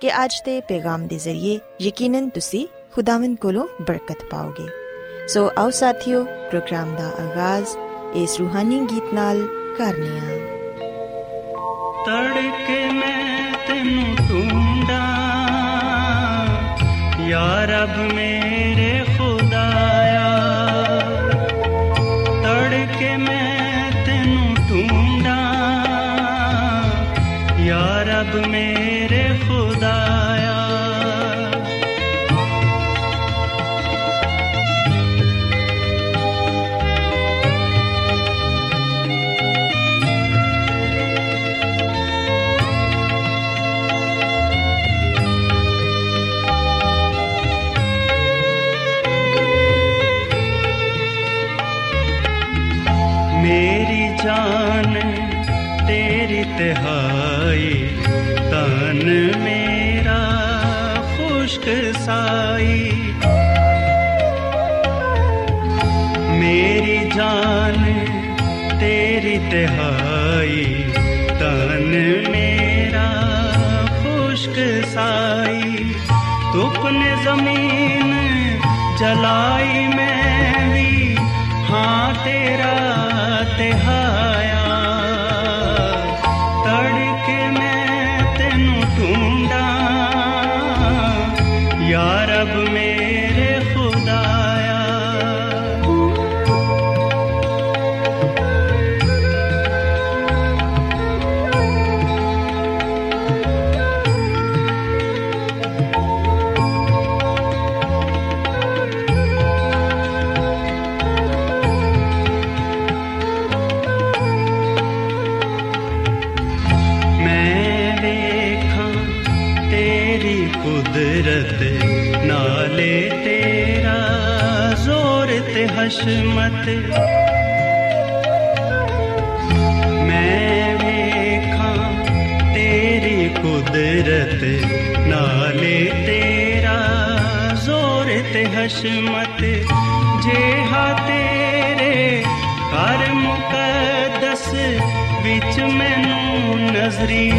ਕਿ ਅੱਜ ਦੇ ਪੈਗਾਮ ਦੇ ਜ਼ਰੀਏ ਯਕੀਨਨ ਤੁਸੀਂ ਖੁਦਾਵੰਦ ਕੋਲੋਂ ਬਰਕਤ ਪਾਓਗੇ। ਸੋ ਆਓ ਸਾਥਿਓ, ਪ੍ਰੋਗਰਾਮ ਦਾ ਆਗਾਜ਼ ਇਸ ਰੂਹਾਨੀ ਗੀਤ ਨਾਲ ਕਰਨੀਆ ਤੜਕੇ ਮੈਂ ਤੈਨੂੰ ਢੂੰਡਾਂ ਯਾ ਰੱਬ ਮੇਰੇ ਖੁਦਾਇਆ। ਤੜਕੇ ਮੈਂ ਤੈਨੂੰ ਢੂੰਡਾਂ ਯਾ ਰੱਬ ਮੇਰੇ ਤੇਰੀ ਤਿਹਾਈ ਤਨ ਮੇਰਾ ਖੁਸ਼ਕ ਸਾਈ ਧੁੱਪ ਨੇ ਜ਼ਮੀਨ ਜਲਾਈ ਮੈਂ ਵੀ ਹਾਂ ਤੇ ਹਸ਼ਮਤ ਮੈਂ ਵੇਖਾਂ ਤੇਰੀ ਕੁਦਰਤ ਨਾਲੇ ਤੇਰਾ ਜ਼ੋਰ ਤੇ ਹਸ਼ਮਤ ਜਿਹਾ ਤੇਰੇ ਘਰ ਮੁਕੱਦਸ ਵਿੱਚ ਮੈਨੂੰ ਨਜ਼ਰੀ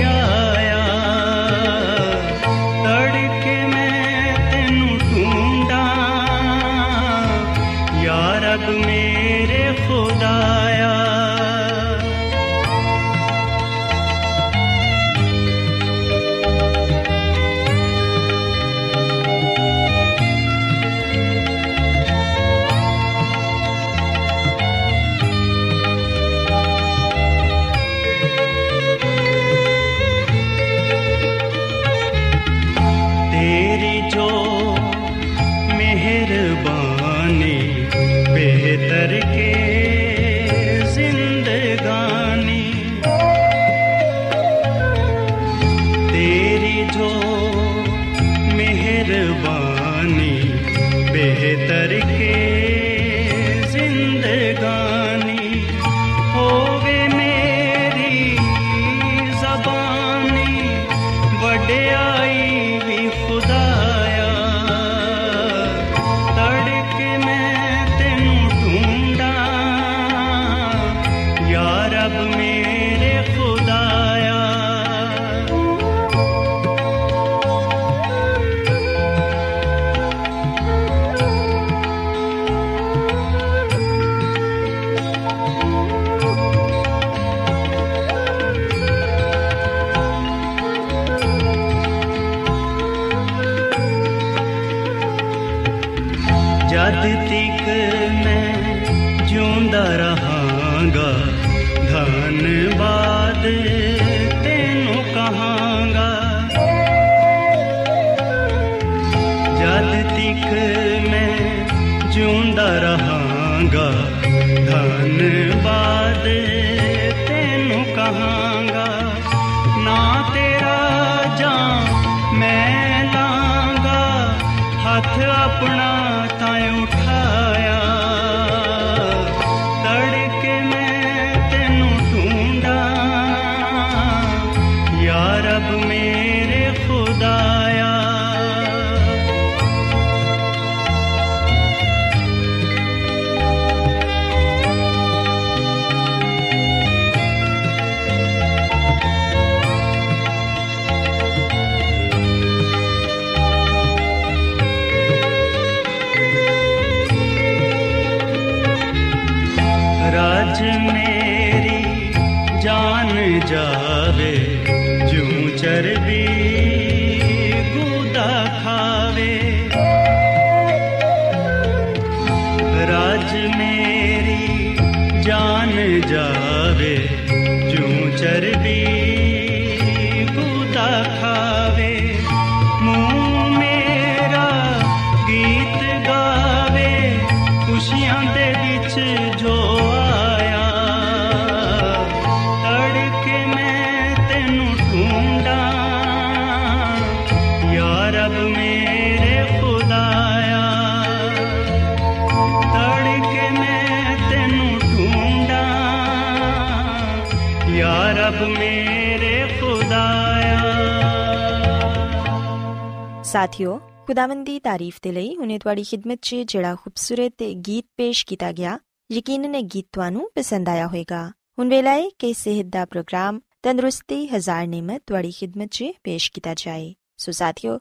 ਜਦ ਤੱਕ ਮੈਂ ਜਿਉਂਦਾ ਰਹਾਂਗਾ। ਧੰਨਵਾਦ ਤੈਨੂੰ ਕਹਾਂਗਾ। ਜਦ ਤੱਕ ਮੈਂ ਜਿਉਂਦਾ ਰਹਾਂਗਾ। ਧੰਨਵਾਦ ਸਾਥਿਓ, ਖੁਦਾਵੰਦ ਤਾਰੀਫ ਦੇ ਲਈ ਹੁਨੇ ਤੁਹਾਡੀ ਖਿਦਮਤ 'ਚ ਜਿਹੜਾ ਖੂਬਸੂਰਤ ਗੀਤ ਪੇਸ਼ ਕੀਤਾ ਗਿਆ, ਯਕੀਨਨ ਇਹ ਗੀਤ ਤੁਹਾਨੂੰ ਪਸੰਦ ਆਇਆ ਹੋਵੇਗਾ। ਹੁਣ ਵੇਲਾ ਹੈ ਕਿ ਸਿਹਤ ਦਾ ਪ੍ਰੋਗਰਾਮ ਤੰਦਰੁਸਤੀ ਹਜ਼ਾਰ ਨਿਮਤ ਤੁਹਾਡੀ ਖਿਦਮਤ 'ਚ ਪੇਸ਼ ਕੀਤਾ ਜਾਏ। ਸੋ ਸਾਥਿਓ,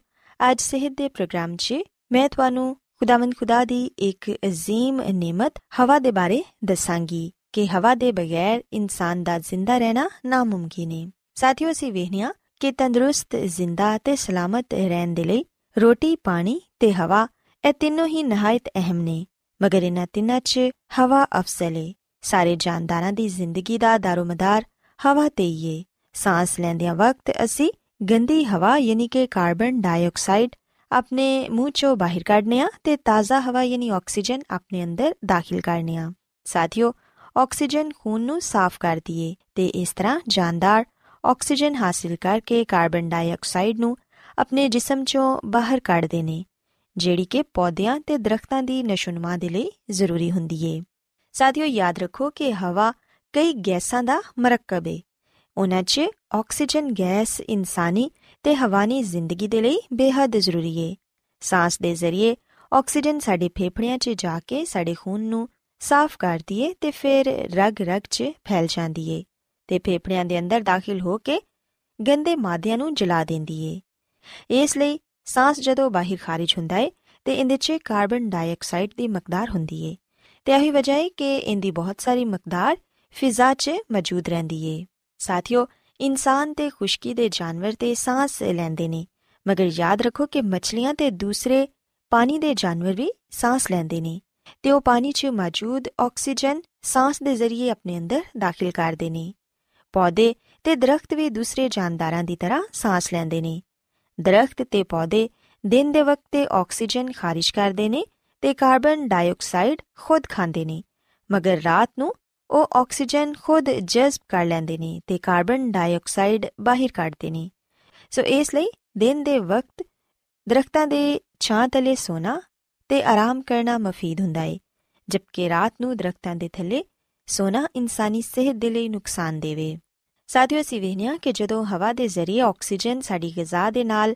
ਅੱਜ ਸਿਹਤ ਦੇ ਪ੍ਰੋਗਰਾਮ 'ਚ ਮੈਂ ਤੁਹਾਨੂੰ ਖੁਦਾਵੰਦ ਖੁਦਾ ਦੀ ਇੱਕ ਅਜ਼ੀਮ ਨਿਮਤ ਹਵਾ ਦੇ ਬਾਰੇ ਦੱਸਾਂਗੀ ਕਿ ਹਵਾ ਦੇ ਬਗੈਰ ਇਨਸਾਨ ਦਾ ਜ਼ਿੰਦਾ ਰਹਿਣਾ ਨਾਮੁਮਕਿਨ ਹੈ ਸਾਥਿਓ, ਅਸੀਂ ਵੇਖਿਆ ਕਿ ਤੰਦਰੁਸਤ, ਜ਼ਿੰਦਾ ਤੇ ਸਲਾਮਤ ਰਹਿਣ ਦੇ ਲਈ ਰੋਟੀ, ਪਾਣੀ ਤੇ ਹਵਾ ਇਹ ਤਿੰਨੋਂ ਹੀ ਨਹਾਇਤ ਅਹਿਮ ਨੇ, ਮਗਰ ਇਹਨਾਂ ਤਿੰਨਾਂ 'ਚ ਹਵਾ ਅਫਜ਼ਲ ਏ। ਸਾਰੇ ਜਾਨਦਾਰਾਂ ਦੀ ਜ਼ਿੰਦਗੀ ਦਾ ਦਾਰੋਮਦਾਰ ਹਵਾ ਤੇ ਹੀ ਏ। ਸਾਹ ਲੈਂਦਿਆਂ ਵਕਤ ਅਸੀਂ ਗੰਦੀ ਹਵਾ ਯਾਨੀ ਕਿ ਕਾਰਬਨ ਡਾਈਆਕਸਾਈਡ ਆਪਣੇ ਮੂੰਹ ਚੋਂ ਬਾਹਰ ਕੱਢਨੇ ਆ ਤੇ ਤਾਜ਼ਾ ਹਵਾ ਯਾਨੀ ਆਕਸੀਜਨ ਆਪਣੇ ਅੰਦਰ ਦਾਖਲ ਕਰਨੇ ਆ ਸਾਥਿਓ, ਆਕਸੀਜਨ ਖੂਨ ਨੂੰ ਸਾਫ਼ ਕਰਦੀ ਏ ਤੇ ਇਸ ਤਰ੍ਹਾਂ ਜਾਨਦਾਰ ਆਕਸੀਜਨ ਹਾਸਿਲ ਕਰਕੇ ਕਾਰਬਨ ਡਾਈਆਕਸਾਈਡ ਨੂੰ ਆਪਣੇ ਜਿਸਮ ਚੋਂ ਬਾਹਰ ਕੱਢਦੇ ਨੇ ਜਿਹੜੀ ਕਿ ਪੌਦਿਆਂ ਤੇ ਦਰਖਤਾਂ ਦੀ ਨਸ਼ੋਨਮਾ ਦੇ ਲਈ ਜ਼ਰੂਰੀ ਹੁੰਦੀ ਏ। ਸਾਥੀਓ, ਯਾਦ ਰੱਖੋ ਕਿ ਹਵਾ ਕਈ ਗੈਸਾਂ ਦਾ ਮਰਕਬ ਏ। ਉਹਨਾਂ 'ਚ ਆਕਸੀਜਨ, ਗੈਸ, ਇਨਸਾਨੀ ਤੇ ਹਵਾਨੀ ਜ਼ਿੰਦਗੀ ਦੇ ਲਈ ਬੇहद ਜ਼ਰੂਰੀ ਏ। ਸਾਹ ਦੇ ਜ਼ਰੀਏ ਆਕਸੀਜਨ ਸਾਡੇ ਫੇਫੜਿਆਂ 'ਚ ਜਾ ਕੇ ਸਾਡੇ ਖੂਨ ਨੂੰ ਸਾਫ਼ ਕਰਦੀ ਏ ਤੇ ਫਿਰ ਰਗ-ਰਗ 'ਚ ਫੈਲ ਜਾਂਦੀ ਏ। ਤੇ ਫੇਫੜਿਆਂ ਦੇ ਅੰਦਰ ਦਾਖਲ ਹੋ ਕੇ ਗੰਦੇ ਮਾਦਿਆਂ ਨੂੰ ਜਲਾ ਦਿੰਦੀ ਏ। ਇਸ ਲਈ ਸਾਹ ਜਦੋਂ ਬਾਹਰ ਖਾਰਜ ਹੁੰਦਾ ਏ, ਤੇ ਇਹਦੇ 'ਚ ਕਾਰਬਨ ਡਾਈਆਕਸਾਈਡ ਦੀ ਮਕਦਾਰ ਹੁੰਦੀ ਏ। ਤੇ ਇਹੀ ਵਜ੍ਹਾ ਹੈ ਕਿ ਇਹਦੀ ਬਹੁਤ ਸਾਰੀ ਮਕਦਾਰ ਫਿਜ਼ਾ 'ਚ ਮੌਜੂਦ ਰਹਿੰਦੀ ਏ। ਸਾਥੀਓ, ਇਨਸਾਨ ਤੇ ਖੁਸ਼ਕੀ ਦੇ ਜਾਨਵਰ ਤੇ ਸਾਹ ਲੈਂਦੇ ਨੇ, ਮਗਰ ਯਾਦ ਰੱਖੋ ਕਿ ਮੱਛਲੀਆਂ ਤੇ ਦੂਸਰੇ ਪਾਣੀ ਦੇ ਜਾਨਵਰ ਵੀ ਸਾਹ ਲੈਂਦੇ ਨੇ, ਤੇ ਉਹ ਪਾਣੀ 'ਚ ਮੌਜੂਦ ਆਕਸੀਜਨ ਸਾਹ ਦੇ ਜ਼ਰੀਏ ਆਪਣੇ ਅੰਦਰ ਦਾਖਲ ਕਰਦੇ ਨੇ। ਪੌਦੇ ਤੇ ਦਰਖਤ ਵੀ ਦੂਸਰੇ ਜਾਨਦਾਰਾਂ ਦੀ ਤਰ੍ਹਾਂ ਸਾਹ ਲੈਂਦੇ ਨੇ। ਦਰਖਤ ਤੇ ਪੌਦੇ ਦਿਨ ਦੇ ਵਕਤ ਤੇ ਆਕਸੀਜਨ ਖਾਰਿਜ ਕਰਦੇ ਨੇ ਤੇ ਕਾਰਬਨ ਡਾਈਆਕਸਾਈਡ ਖੁਦ ਖਾਂਦੇ ਨੇ, ਮਗਰ ਰਾਤ ਨੂੰ ਉਹ ਆਕਸੀਜਨ ਖੁਦ ਜਜ਼ਬ ਕਰ ਲੈਂਦੇ ਨੇ ਤੇ ਕਾਰਬਨ ਡਾਈਆਕਸਾਈਡ ਬਾਹਰ ਕੱਢਦੇ ਨੇ। ਸੋ ਇਸ ਲਈ ਦਿਨ ਦੇ ਵਕਤ ਦਰਖਤਾਂ ਦੇ ਛਾਂ ਤਲੇ ਸੋਣਾ ਤੇ ਆਰਾਮ ਕਰਨਾ ਮਫੀਦ ਹੁੰਦਾ ਹੈ ਜਦਕਿ ਰਾਤ ਨੂੰ ਦਰਖਤਾਂ ਦੇ ਥੱਲੇ ਸੋਣਾ ਇਨਸਾਨੀ ਸਿਹਤ ਦੇ ਲਈ ਨੁਕਸਾਨ ਦੇਵੇ ਸਾਥੀਓ ਅਸੀਂ ਵੇਖਿਆ ਕਿ ਜਦੋਂ ਹਵਾ ਦੇ ਜ਼ਰੀਏ ਆਕਸੀਜਨ ਸਾਡੀ ਗਿਜ਼ਾ ਦੇ ਨਾਲ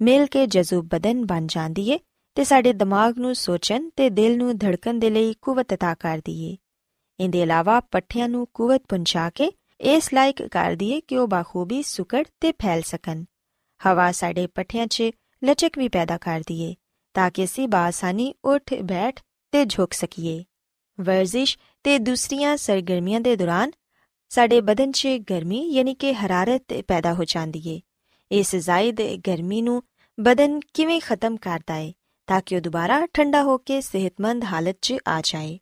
ਮਿਲ ਕੇ ਜਜ਼ੂਬ ਬਦਨ ਬਣ ਜਾਂਦੀ ਏ ਤੇ ਸਾਡੇ ਦਿਮਾਗ ਨੂੰ ਸੋਚਣ ਤੇ ਦਿਲ ਨੂੰ ਧੜਕਣ ਦੇ ਲਈ ਕੂਵਤ عطا ਕਰਦੀ ਏ ਇਹਦੇ ਇਲਾਵਾ ਪੱਠਿਆਂ ਨੂੰ ਕੂਵਤ ਪਹੁੰਚਾ ਕੇ ਇਸ ਲਾਇਕ ਕਰਦੀ ਏ ਕਿ ਉਹ ਬਾਖੂਬੀ ਸੁਕੜ ਤੇ ਫੈਲ ਸਕਣ ਹਵਾ ਸਾਡੇ ਪੱਠਿਆਂ 'ਚ ਲਚਕ ਵੀ ਪੈਦਾ ਕਰਦੀ ਏ ਤਾਂ ਕਿ ਅਸੀਂ ਬਾਸਾਨੀ ਉੱਠ ਬੈਠ ਤੇ ਝੁਕ ਸਕੀਏ ਵਰਜ਼ਿਸ਼ ਤੇ ਦੂਸਰੀਆਂ ਸਰਗਰਮੀਆਂ ਦੇ ਦੌਰਾਨ ਸਾਡੇ ਬਦਨ 'ਚ ਗਰਮੀ ਯਾਨੀ ਕਿ ਹਰਾਰਤ ਪੈਦਾ ਹੋ ਜਾਂਦੀ ਏ। ਇਸ ਜ਼ਾਇਦ ਗਰਮੀ ਨੂੰ ਬਦਨ ਕਿਵੇਂ ਖਤਮ ਕਰਦਾ ਏ ਤਾਂ ਕਿ ਉਹ ਦੁਬਾਰਾ ਠੰਡਾ ਹੋ ਕੇ ਸਿਹਤਮੰਦ ਹਾਲਤ 'ਚ ਆ ਜਾਏ।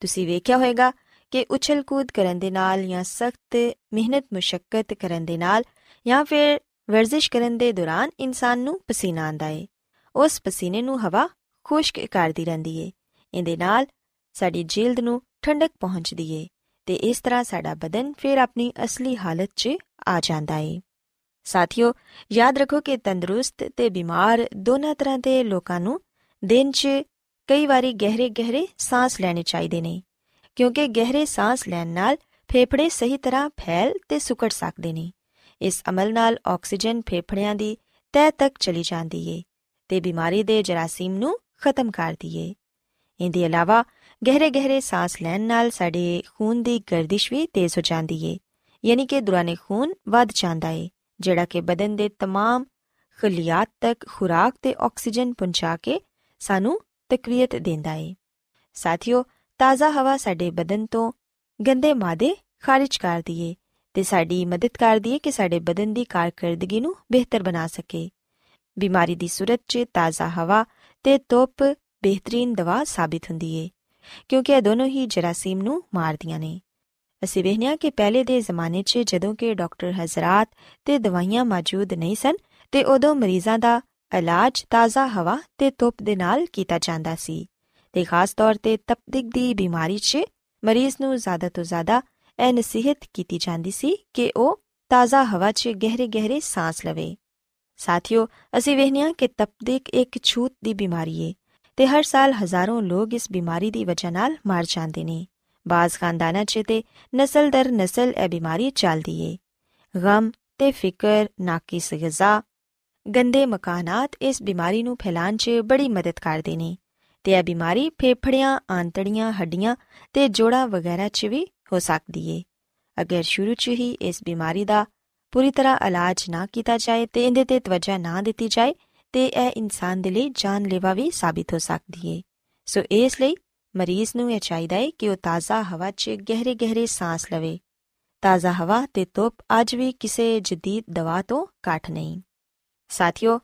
ਤੁਸੀਂ ਵੇਖਿਆ ਹੋਵੇਗਾ ਕਿ ਉਛਲ-ਕੂਦ ਕਰਨ ਦੇ ਨਾਲ ਜਾਂ ਸਖਤ ਮਿਹਨਤ ਮੁਸ਼ਕਲ ਕਰਨ ਦੇ ਨਾਲ ਜਾਂ ਫਿਰ ਵਰਜ਼ਿਸ਼ ਕਰਨ ਦੇ ਦੌਰਾਨ ਇਨਸਾਨ ਨੂੰ ਪਸੀਨਾ ਆਂਦਾ ਹੈ ਉਸ ਪਸੀਨੇ ਨੂੰ ਹਵਾ ਖੁਸ਼ਕ ਕਰਦੀ ਰਹਿੰਦੀ ਏ। ਇਹਦੇ ਨਾਲ ਸਾਡੀ ਜਿਲਦ ਨੂੰ ਠੰਡਕ ਪਹੁੰਚਦੀ ਏ ਤੇ ਇਸ ਤਰ੍ਹਾਂ ਸਾਡਾ ਬਦਨ ਫਿਰ ਆਪਣੀ ਅਸਲੀ ਹਾਲਤ 'ਚ ਆ ਜਾਂਦਾ ਏ। ਸਾਥੀਓ, ਯਾਦ ਰੱਖੋ ਕਿ ਤੰਦਰੁਸਤ ਤੇ ਬਿਮਾਰ ਦੋਨਾਂ ਤਰ੍ਹਾਂ ਦੇ ਲੋਕਾਂ ਨੂੰ ਦਿਨ 'ਚ ਕਈ ਵਾਰੀ ਗਹਿਰੇ ਗਹਿਰੇ ਸਾਹ ਲੈਣੇ ਚਾਹੀਦੇ ਨੇ, ਕਿਉਂਕਿ ਗਹਿਰੇ ਸਾਹ ਲੈਣ ਨਾਲ ਫੇਫੜੇ ਸਹੀ ਤਰ੍ਹਾਂ ਫੈਲ ਤੇ ਸੁਕੜ ਸਕਦੇ ਨੇ। ਇਸ ਅਮਲ ਨਾਲ ਆਕਸੀਜਨ ਫੇਫੜਿਆਂ ਦੀ ਤਹਿ ਤੱਕ ਚਲੀ ਜਾਂਦੀ ਏ ਤੇ ਬਿਮਾਰੀ ਦੇ ਜਰਾਸੀਮ ਨੂੰ ਖਤਮ ਕਰਦੀ ਏ ਇਹਦੇ ਇਲਾਵਾ ਗਹਿਰੇ ਗਹਿਰੇ ਸਾਹ ਲੈਣ ਨਾਲ ਸਾਡੇ ਖੂਨ ਦੀ ਗਰਦਿਸ਼ ਵੀ ਤੇਜ਼ ਹੋ ਜਾਂਦੀ ਏ ਯਾਨੀ ਕਿ ਦੁਰਾਨੇ ਖੂਨ ਵੱਧ ਜਾਂਦਾ ਏ ਜਿਹੜਾ ਕਿ ਬਦਨ ਦੇ तमाम ਖਲੀਆਤ ਤੱਕ ਖੁਰਾਕ ਤੇ ਆਕਸੀਜਨ ਪਹੁੰਚਾ ਕੇ ਸਾਨੂੰ ਤਕਵੀਅਤ ਦਿੰਦਾ ਏ ਸਾਥੀਓ ਤਾਜ਼ਾ ਹਵਾ ਸਾਡੇ ਬਦਨ ਤੋਂ ਗੰਦੇ ਮਾਦੇ ਖਾਰਜ ਕਰਦੀ ਏ ਤੇ ਸਾਡੀ ਮਦਦ ਕਰਦੀ ਏ ਕਿ ਸਾਡੇ ਬਦਨ ਦੀ ਕਾਰਗਰਦਗੀ ਨੂੰ ਬਿਹਤਰ ਬਣਾ ਸਕੇ ਬਿਮਾਰੀ ਦੀ ਸੂਰਤ 'ਚ ਤਾਜ਼ਾ ਹਵਾ ਤੇ ਧੁੱਪ ਬਿਹਤਰੀਨ ਦਵਾ ਸਾਬਿਤ ਹੁੰਦੀ ਏ ਕਿਉਂਕਿ ਇਹ ਦੋਨੋਂ ਹੀ ਜਰਾਸੀਮ ਨੂੰ ਮਾਰਦੀਆਂ ਨੇ। ਅਸੀਂ ਵੇਖਿਆ ਕਿ ਪਹਿਲੇ ਦੇ ਜ਼ਮਾਨੇ 'ਚ ਜਦੋਂ ਕਿ ਡਾਕਟਰ ਹਜ਼ਰਤ ਤੇ ਦਵਾਈਆਂ ਮੌਜੂਦ ਨਹੀਂ ਸਨ ਤੇ ਉਦੋਂ ਮਰੀਜ਼ਾਂ ਦਾ ਇਲਾਜ ਤਾਜ਼ਾ ਹਵਾ ਤੇ ਧੁੱਪ ਦੇ ਨਾਲ ਕੀਤਾ ਜਾਂਦਾ ਸੀ ਤੇ ਖਾਸ ਤੌਰ ਤੇ ਤਪਦਿਕ ਦੀ ਬਿਮਾਰੀ 'ਚ ਮਰੀਜ਼ ਨੂੰ ਜ਼ਿਆਦਾ ਤੋਂ ਜ਼ਿਆਦਾ ਇਹ ਨਸੀਹਤ ਕੀਤੀ ਜਾਂਦੀ ਸੀ ਕਿ ਉਹ ਤਾਜ਼ਾ ਹਵਾ 'ਚ ਗਹਿਰੇ ਗਹਿਰੇ ਸਾਹ ਲਵੇ। ਸਾਥੀਓ, ਅਸੀਂ ਵੇਖਿਆ ਕਿ ਤਪਦਿਕ ਇੱਕ ਛੂਤ ਦੀ ਬਿਮਾਰੀ ਏ। ਤੇ ਹਰ ਸਾਲ ਹਜ਼ਾਰਾਂ ਲੋਕ ਇਸ ਬਿਮਾਰੀ ਦੀ ਵਜ੍ਹਾ ਨਾਲ ਮਰ ਜਾਂਦੇ ਨੇ। ਬਾਜ਼ ਖਾਨਦਾਨਾਂ 'ਚ ਤੇ ਨਸਲ ਦਰ ਨਸਲ ਇਹ ਬਿਮਾਰੀ ਚੱਲਦੀ ਏ। ਗਮ ਤੇ ਫਿਕਰ ਨਾਕਿਸ ਗਿਜ਼ਾ ਗੰਦੇ ਮਕਾਨਾਤ ਇਸ ਬਿਮਾਰੀ ਨੂੰ ਫੈਲਾਣ 'ਚ ਬੜੀ ਮਦਦ ਕਰਦੇ ਨੇ ਤੇ ਇਹ ਬਿਮਾਰੀ ਫੇਫੜਿਆਂ, ਆਂਤੜੀਆਂ, ਹੱਡੀਆਂ ਤੇ ਜੋੜਾਂ ਵਗੈਰਾ 'ਚ ਵੀ ਹੋ ਸਕਦੀ ਏ। ਅਗਰ ਸ਼ੁਰੂ 'ਚ ਹੀ ਇਸ ਬਿਮਾਰੀ ਦਾ ਪੂਰੀ ਤਰ੍ਹਾਂ ਇਲਾਜ ਨਾ ਕੀਤਾ ਜਾਏ ਤੇ ਇਹਦੇ ਤੇ ਤਵੱਜਾ ਨਾ ਦਿੱਤੀ ਜਾਏ ਤੇ ਇਹ ਇਨਸਾਨ ਦੇ ਲਈ ਜਾਨਲੇਵਾ ਵੀ ਸਾਬਿਤ ਹੋ ਸਕਦੀ ਏ। ਸੋ ਇਸ ਲਈ ਮਰੀਜ਼ ਨੂੰ ਇਹ ਚਾਹੀਦਾ ਹੈ ਕਿ ਉਹ ਤਾਜ਼ਾ ਹਵਾ 'ਚ ਗਹਿਰੇ ਗਹਿਰੇ ਸਾਹ ਲਵੇ। ਤਾਜ਼ਾ ਹਵਾ ਤੇ ਧੁੱਪ ਅੱਜ ਵੀ ਕਿਸੇ ਜਦੀਦ ਦਵਾ ਤੋਂ ਘੱਟ ਨਹੀਂ। ਸਾਥੀਓ,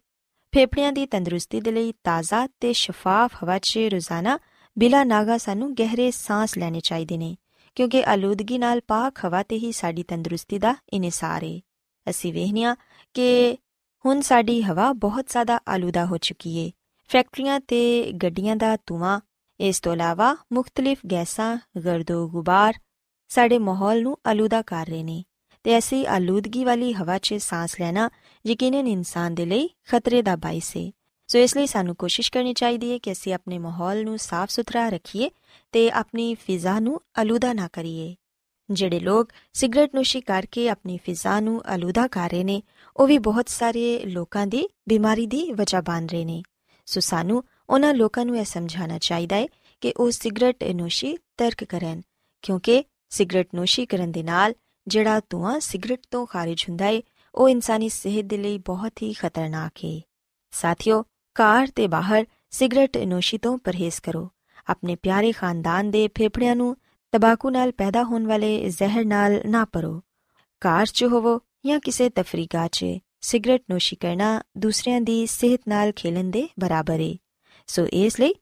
ਫੇਫੜਿਆਂ ਦੀ ਤੰਦਰੁਸਤੀ ਦੇ ਲਈ ਤਾਜ਼ਾ ਤੇ ਸ਼ਫਾਫ ਹਵਾ 'ਚ ਰੋਜ਼ਾਨਾ ਬਿਲਾ ਨਾਗਾ ਸਾਨੂੰ ਗਹਿਰੇ ਸਾਹ ਲੈਣੇ ਚਾਹੀਦੇ ਨੇ, ਕਿਉਂਕਿ ਆਲੂਦਗੀ ਨਾਲ ਪਾਕ ਹਵਾ ਤੇ ਹੀ ਸਾਡੀ ਤੰਦਰੁਸਤੀ ਦਾ ਇਨਸਾਰ ਹੈ ਅਸੀਂ ਵੇਖਨੀਆ ਕਿ ਹੁਣ ਸਾਡੀ ਹਵਾ ਬਹੁਤ ਜ਼ਿਆਦਾ ਆਲੂਦਾ ਹੋ ਚੁੱਕੀ ਏ। ਫੈਕਟਰੀਆਂ ਤੇ ਗੱਡੀਆਂ ਦਾ ਧੂਆਂ, ਇਸ ਤੋਂ ਇਲਾਵਾ ਮੁxtਲਿਫ ਗੈਸਾਂ, ਗਰਦੋ ਗੁਬਾਰ ਸਾਡੇ ਮਾਹੌਲ ਨੂੰ ਆਲੂਦਾ ਕਰ ਰਹੇ ਨੇ। ਤੇ ਐਸੀ ਆਲੂਦਗੀ ਵਾਲੀ ਹਵਾ 'ਚ ਸਾਹ ਲੈਣਾ ਯਕੀਨਨ ਇਨਸਾਨ ਦੇ ਲਈ ਖਤਰੇ ਦਾ ਬਾਇਸ ਹੈ ਸੋ ਇਸ ਲਈ ਸਾਨੂੰ ਕੋਸ਼ਿਸ਼ ਕਰਨੀ ਚਾਹੀਦੀ ਹੈ ਕਿ ਅਸੀਂ ਆਪਣੇ ਮਾਹੌਲ ਨੂੰ ਸਾਫ਼ ਸੁਥਰਾ ਰੱਖੀਏ ਤੇ ਆਪਣੀ ਫਿਜ਼ਾ ਨੂੰ ਆਲੂਦਾ ਨਾ ਕਰੀਏ। ਜਿਹੜੇ ਲੋਕ ਸਿਗਰਟ ਨੋਸ਼ੀ ਕਰਕੇ ਆਪਣੀ ਫਿਜ਼ਾ ਨੂੰ ਆਲੂਦਾ ਕਰ ਰਹੇ ਨੇ, ਉਹ ਵੀ ਬਹੁਤ ਸਾਰੇ ਲੋਕਾਂ ਦੀ ਬਿਮਾਰੀ ਦੀ ਵਜ੍ਹਾ ਬਣ ਰਹੇ ਨੇ। ਸੋ ਸਾਨੂੰ ਉਹਨਾਂ ਲੋਕਾਂ ਨੂੰ ਇਹ ਸਮਝਾਉਣਾ ਚਾਹੀਦਾ ਹੈ ਕਿ ਉਹ ਸਿਗਰਟ ਨੋਸ਼ੀ ਤਰਕ ਕਰਨ, ਕਿਉਂਕਿ ਸਿਗਰਟ ਨੋਸ਼ੀ ਕਰਨ ਦੇ ਨਾਲ ਜਿਹੜਾ ਧੂਆਂ ਸਿਗਰਟ ਤੋਂ ਖਾਰਜ ਹੁੰਦਾ ਹੈ, ਉਹ ਇਨਸਾਨੀ ਸਿਹਤ ਦੇ ਲਈ ਬਹੁਤ ਹੀ ਖਤਰਨਾਕ ਹੈ। ਸਾਥੀਓ ਕਾਰ ਤੇ ਬਾਹਰ ਸਿਗਰਟ ਨੋਸ਼ੀ ਤੋਂ ਪਰਹੇਜ਼ ਕਰੋ। ਆਪਣੇ ਪਿਆਰੇ ਖਾਨਦਾਨ ਦੇ ਫੇਫੜਿਆਂ ਨੂੰ ਤਬਾਕੂ ਨਾਲ ਪੈਦਾ ਹੋਣ ਵਾਲੇ ਜ਼ਹਿਰ ਨਾਲ ਨਾ ਪਰੋ। ਕਾਰ 'ਚ ਹੋਵੋ ਜਾਂ ਕਿਸੇ ਤਫਰੀਗਾ 'ਚ। ਸਿਗਰਟ ਨੋਸ਼ੀ ਕਰਨਾ ਦੂਸਰਿਆਂ ਦੀ ਸਿਹਤ ਨਾਲ ਖੇਲਣ ਦੇ ਬਰਾਬਰ ਹੈ ਸੋ ਇਸ ਲਈ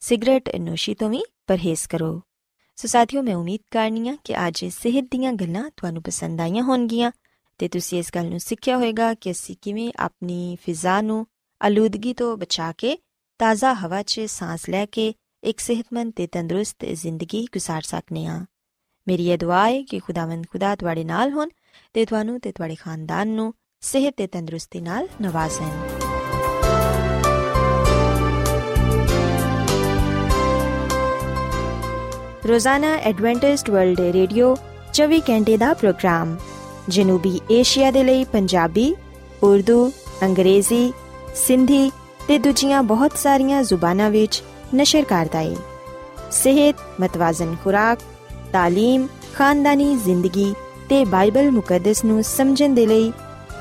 ਸਿਗਰਟ ਨੋਸ਼ੀ ਤੋਂ ਵੀ ਪਰਹੇਜ਼ ਕਰੋ। ਸੋ ਸਾਥੀਓ, ਮੈਂ ਉਮੀਦ ਕਰਨੀਆ ਕਿ ਅੱਜ ਸਿਹਤ ਦੀਆਂ ਗੱਲਾਂ ਤੁਹਾਨੂੰ ਪਸੰਦ ਆਈਆਂ ਹੋਣਗੀਆਂ ਤੇ ਤੁਸੀਂ ਇਸ ਗੱਲ ਨੂੰ ਸਿੱਖਿਆ ਹੋਵੇਗਾ ਕਿ ਅਸੀਂ ਕਿਵੇਂ ਆਪਣੀ ਫਿਜ਼ਾ ਨੂੰ ਆਲੂਦਗੀ ਤੋਂ ਬਚਾ ਕੇ ਤਾਜ਼ਾ ਹਵਾ 'ਚ ਸਾਹ ਲੈ ਕੇ ਇੱਕ ਸਿਹਤਮੰਦ ਤੇ ਤੰਦਰੁਸਤ ਜ਼ਿੰਦਗੀ گزار ਸਕਨੇ ਆ ਮੇਰੀ ਇਹ ਦੁਆ ਹੈ ਕਿ ਖੁਦਾਵੰਦ ਖੁਦਾ ਤੁਹਾਡੇ ਨਾਲ ਹੋਣ ਤੇ ਤੁਹਾਨੂੰ ਤੇ ਤੁਹਾਡੇ ਖਾਨਦਾਨ ਨੂੰ ਸਿਹਤ ਤੇ ਤੰਦਰੁਸਤੀ ਨਾਲ ਨਵਾਜ਼ੇ ਰੋਜ਼ਾਨਾ ਐਡਵੈਂਟਿਸਟ ਵਰਲਡ ਰੇਡੀਓ 24 ਘੰਟੇ ਦਾ ਪ੍ਰੋਗਰਾਮ ਜਨੂਬੀ ਏਸ਼ੀਆ ਦੇ ਲਈ ਪੰਜਾਬੀ ਉਰਦੂ ਅੰਗਰੇਜ਼ੀ ਸਿੰਧੀ ਤੇ ਦੂਜੀਆਂ ਬਹੁਤ ਸਾਰੀਆਂ ਜ਼ੁਬਾਨਾਂ ਵਿੱਚ नशर कार्रदाई صحت متوازن خوراک تعلیم خاندانی زندگی تے بائبل مقدس نو سمجھن دے لئی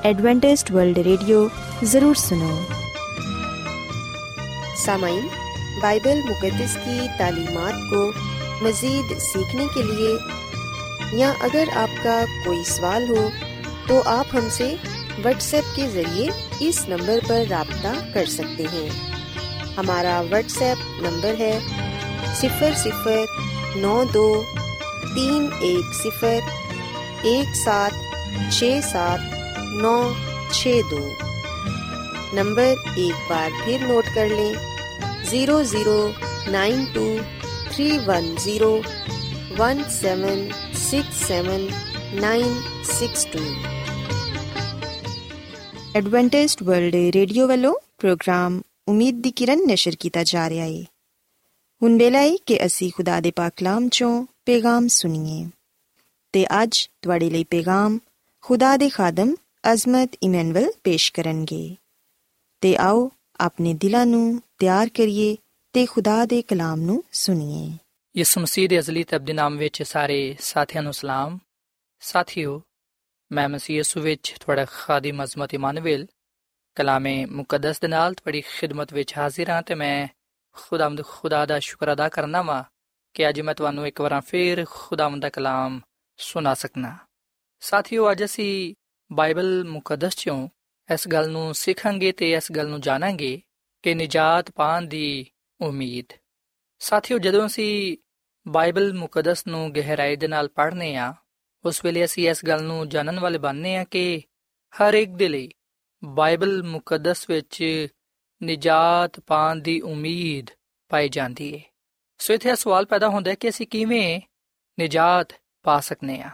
ایڈوانٹسٹ ورلڈ ریڈیو ضرور سنو سامعین بائبل مقدس کی تعلیمات کو مزید سیکھنے کے لیے یا اگر آپ کا کوئی سوال ہو تو آپ ہم سے واٹس ایپ کے ذریعے اس نمبر پر رابطہ کر سکتے ہیں हमारा व्हाट्सएप नंबर है सिफर सिफर नौ दो तीन एक सिफर एक सात छ सात नौ छ दो। नंबर एक बार फिर नोट कर लें zero zero nine two three one zero one seven six seven nine six two Adventist World Radio वालों प्रोग्राम ਉਮੀਦ ਦੀ ਕਿਰਨ ਨਿਸ਼ਰ ਕੀਤਾ ਜਾ ਰਿਹਾ ਹੈ ਹੁਣ ਵੇਲਾ ਹੈ ਕਿ ਅਸੀਂ ਖੁਦਾ ਦੇ ਪਾਕ ਕਲਾਮ ਚੋਂ ਪੇਗਾਮ ਸੁਣੀਏ। ਤੇ ਅੱਜ ਤੁਹਾਡੇ ਲਈ ਪੇਗਾਮ ਖੁਦਾ ਦੇ ਖਾਦਮ ਅਜ਼ਮਤ ਇਮਨੁਅਲ ਪੇਸ਼ ਕਰਨਗੇ। ਤੇ ਆਓ ਆਪਣੇ ਦਿਲਾਂ ਨੂੰ ਤਿਆਰ ਕਰੀਏ ਤੇ ਖੁਦਾ ਦੇ ਕਲਾਮ ਨੂੰ ਸੁਣੀਏ। ਯਿਸੂ ਮਸੀਹ ਦੇ ਅਜ਼ਲੀ ਤੇ ਅਬਦੀ ਨਾਮ ਵਿੱਚ ਸਾਰੇ ਸਾਥੀਆਂ ਨੂੰ ਸਲਾਮ। ਸਾਥੀਓ, ਮੈਂ ਮਸੀਹ ਯਿਸੂ ਵਿੱਚ ਤੁਹਾਡਾ ਖਾਦਮ ਅਜ਼ਮਤ ਇਮਾਨੁਅਲ ਕਲਾਮੇ ਮੁਕੱਦਸ ਦੇ ਨਾਲ ਤੁਹਾਡੀ ਖਿਦਮਤ ਵਿੱਚ ਹਾਜ਼ਰ ਹਾਂ ਤੇ ਮੈਂ ਖੁਦਾਵੰਦ ਖੁਦਾ ਦਾ ਸ਼ੁਕਰ ਅਦਾ ਕਰਨਾ ਵਾਂ ਕਿ ਅੱਜ ਮੈਂ ਤੁਹਾਨੂੰ ਇੱਕ ਵਾਰ ਫੇਰ ਖੁਦਾਵੰਦ ਦਾ ਕਲਾਮ ਸੁਣਾ ਸਕਣਾ ਸਾਥੀਓ, ਅੱਜ ਅਸੀਂ ਬਾਈਬਲ ਮੁਕੱਦਸ ਚੋਂ ਇਸ ਗੱਲ ਨੂੰ ਸਿੱਖਾਂਗੇ ਤੇ ਇਸ ਗੱਲ ਨੂੰ ਜਾਣਾਂਗੇ ਕਿ ਨਿਜਾਤ ਪਾਣ ਦੀ ਉਮੀਦ। ਸਾਥੀਓ, ਜਦੋਂ ਅਸੀਂ ਬਾਈਬਲ ਮੁਕੱਦਸ ਨੂੰ ਗਹਿਰਾਈ ਦੇ ਨਾਲ ਪੜ੍ਹਨੇ ਆ, ਉਸ ਵੇਲੇ ਅਸੀਂ ਇਸ ਗੱਲ ਨੂੰ ਜਾਣਨ ਵਾਲੇ ਬਣਨੇ ਆ ਕਿ ਹਰ ਇੱਕ ਦੇ ਲਈ ਬਾਈਬਲ ਮੁਕੱਦਸ ਵਿੱਚ ਨਿਜਾਤ ਪਾਣ ਦੀ ਉਮੀਦ ਪਾਈ ਜਾਂਦੀ ਹੈ ਸੋ ਇਥੇ ਸਵਾਲ ਪੈਦਾ ਹੁੰਦਾ ਹੈ ਕਿ ਅਸੀਂ ਕਿਵੇਂ ਨਿਜਾਤ ਪਾ ਸਕਨੇ ਆ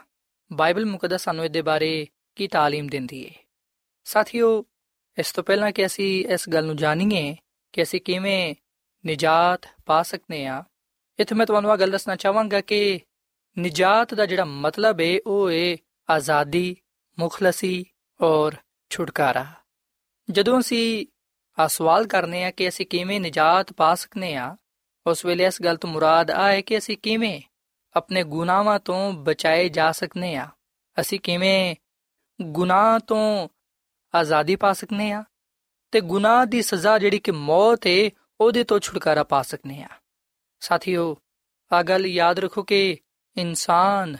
ਬਾਈਬਲ ਮੁਕੱਦਸ ਸਾਨੂੰ ਇਹਦੇ ਬਾਰੇ ਕੀ تعلیم ਦਿੰਦੀ ਹੈ ਸਾਥੀਓ ਇਸ ਤੋਂ ਪਹਿਲਾਂ ਕਿ ਅਸੀਂ ਇਸ ਗੱਲ ਨੂੰ ਜਾਣੀਏ ਕਿ ਅਸੀਂ ਕਿਵੇਂ ਨਿਜਾਤ ਪਾ ਸਕਨੇ ਆ ਇਥੇ ਮੈਂ ਤੁਹਾਨੂੰ ਇਹ ਗੱਲ ਦੱਸਣਾ ਚਾਹਾਂਗਾ ਕਿ ਨਿਜਾਤ ਦਾ ਜਿਹੜਾ ਮਤਲਬ ਹੈ ਉਹ ਹੈ ਆਜ਼ਾਦੀ ਮੁਖਲਸੀ ਔਰ ਛੁਟਕਾਰਾ ਜਦੋਂ ਅਸੀਂ ਆ ਸਵਾਲ ਕਰਨੇ ਆ ਕਿ ਅਸੀਂ ਕਿਵੇਂ ਨਿਜਾਤ ਪਾ ਸਕਨੇ ਆ, ਉਸ ਵੇਲੇ ਇਸ ਗੱਲ ਤੋਂ ਮੁਰਾਦ ਆ ਹੈ ਕਿ ਅਸੀਂ ਕਿਵੇਂ ਆਪਣੇ ਗੁਨਾਹਾਂ ਤੋਂ ਬਚਾਏ ਜਾ ਸਕਨੇ ਆ। ਅਸੀਂ ਕਿਵੇਂ ਗੁਨਾਹ ਤੋਂ ਆਜ਼ਾਦੀ ਪਾ ਸਕਨੇ ਆ ਤੇ ਗੁਨਾਹ ਦੀ ਸਜ਼ਾ ਜਿਹੜੀ ਕਿ ਮੌਤ ਹੈ ਉਹਦੇ ਤੋਂ ਛੁਟਕਾਰਾ ਪਾ ਸਕਨੇ ਆ। ਸਾਥੀਓ ਆ ਗੱਲ ਯਾਦ ਰੱਖੋ ਕਿ ਇਨਸਾਨ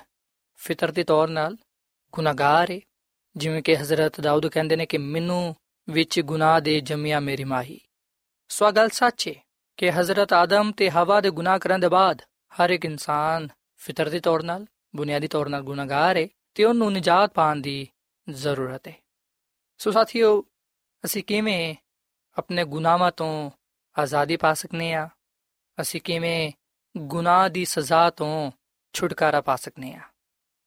ਫਿਤਰਤੀ ਤੌਰ ਨਾਲ ਗੁਨਾਹਗਾਰ ਹੈ ਜਿਵੇਂ ਕਿ ਹਜ਼ਰਤ ਦਾਊਦ ਕਹਿੰਦੇ ਨੇ ਕਿ ਮੈਨੂੰ ਵਿੱਚ ਗੁਨਾਹ ਦੇ ਜੰਮਿਆ ਮੇਰੀ ਮਾਹੀ। ਸੋ ਗੱਲ ਸੱਚ ਹੈ ਕਿ ਹਜ਼ਰਤ ਆਦਮ ਤੇ ਹਵਾ ਦੇ ਗੁਨਾਹ ਕਰਨ ਦੇ ਬਾਅਦ ਹਰ ਇੱਕ ਇਨਸਾਨ ਫਿਤਰਤੀ ਤੌਰ ਨਾਲ, ਬੁਨਿਆਦੀ ਤੌਰ ਨਾਲ ਗੁਨਾਹਗਾਰ ਹੈ ਤੇ ਉਹਨੂੰ ਨਿਜਾਤ ਪਾਣ ਦੀ ਜ਼ਰੂਰਤ ਹੈ ਸੋ ਸਾਥੀਓ, ਅਸੀਂ ਕਿਵੇਂ ਆਪਣੇ ਗੁਨਾਹਾਂ ਤੋਂ ਆਜ਼ਾਦੀ ਪਾ ਸਕਨੇ ਆ? ਅਸੀਂ ਕਿਵੇਂ ਗੁਨਾਹ ਦੀ ਸਜ਼ਾ ਤੋਂ ਛੁਟਕਾਰਾ ਪਾ ਸਕਨੇ ਆ?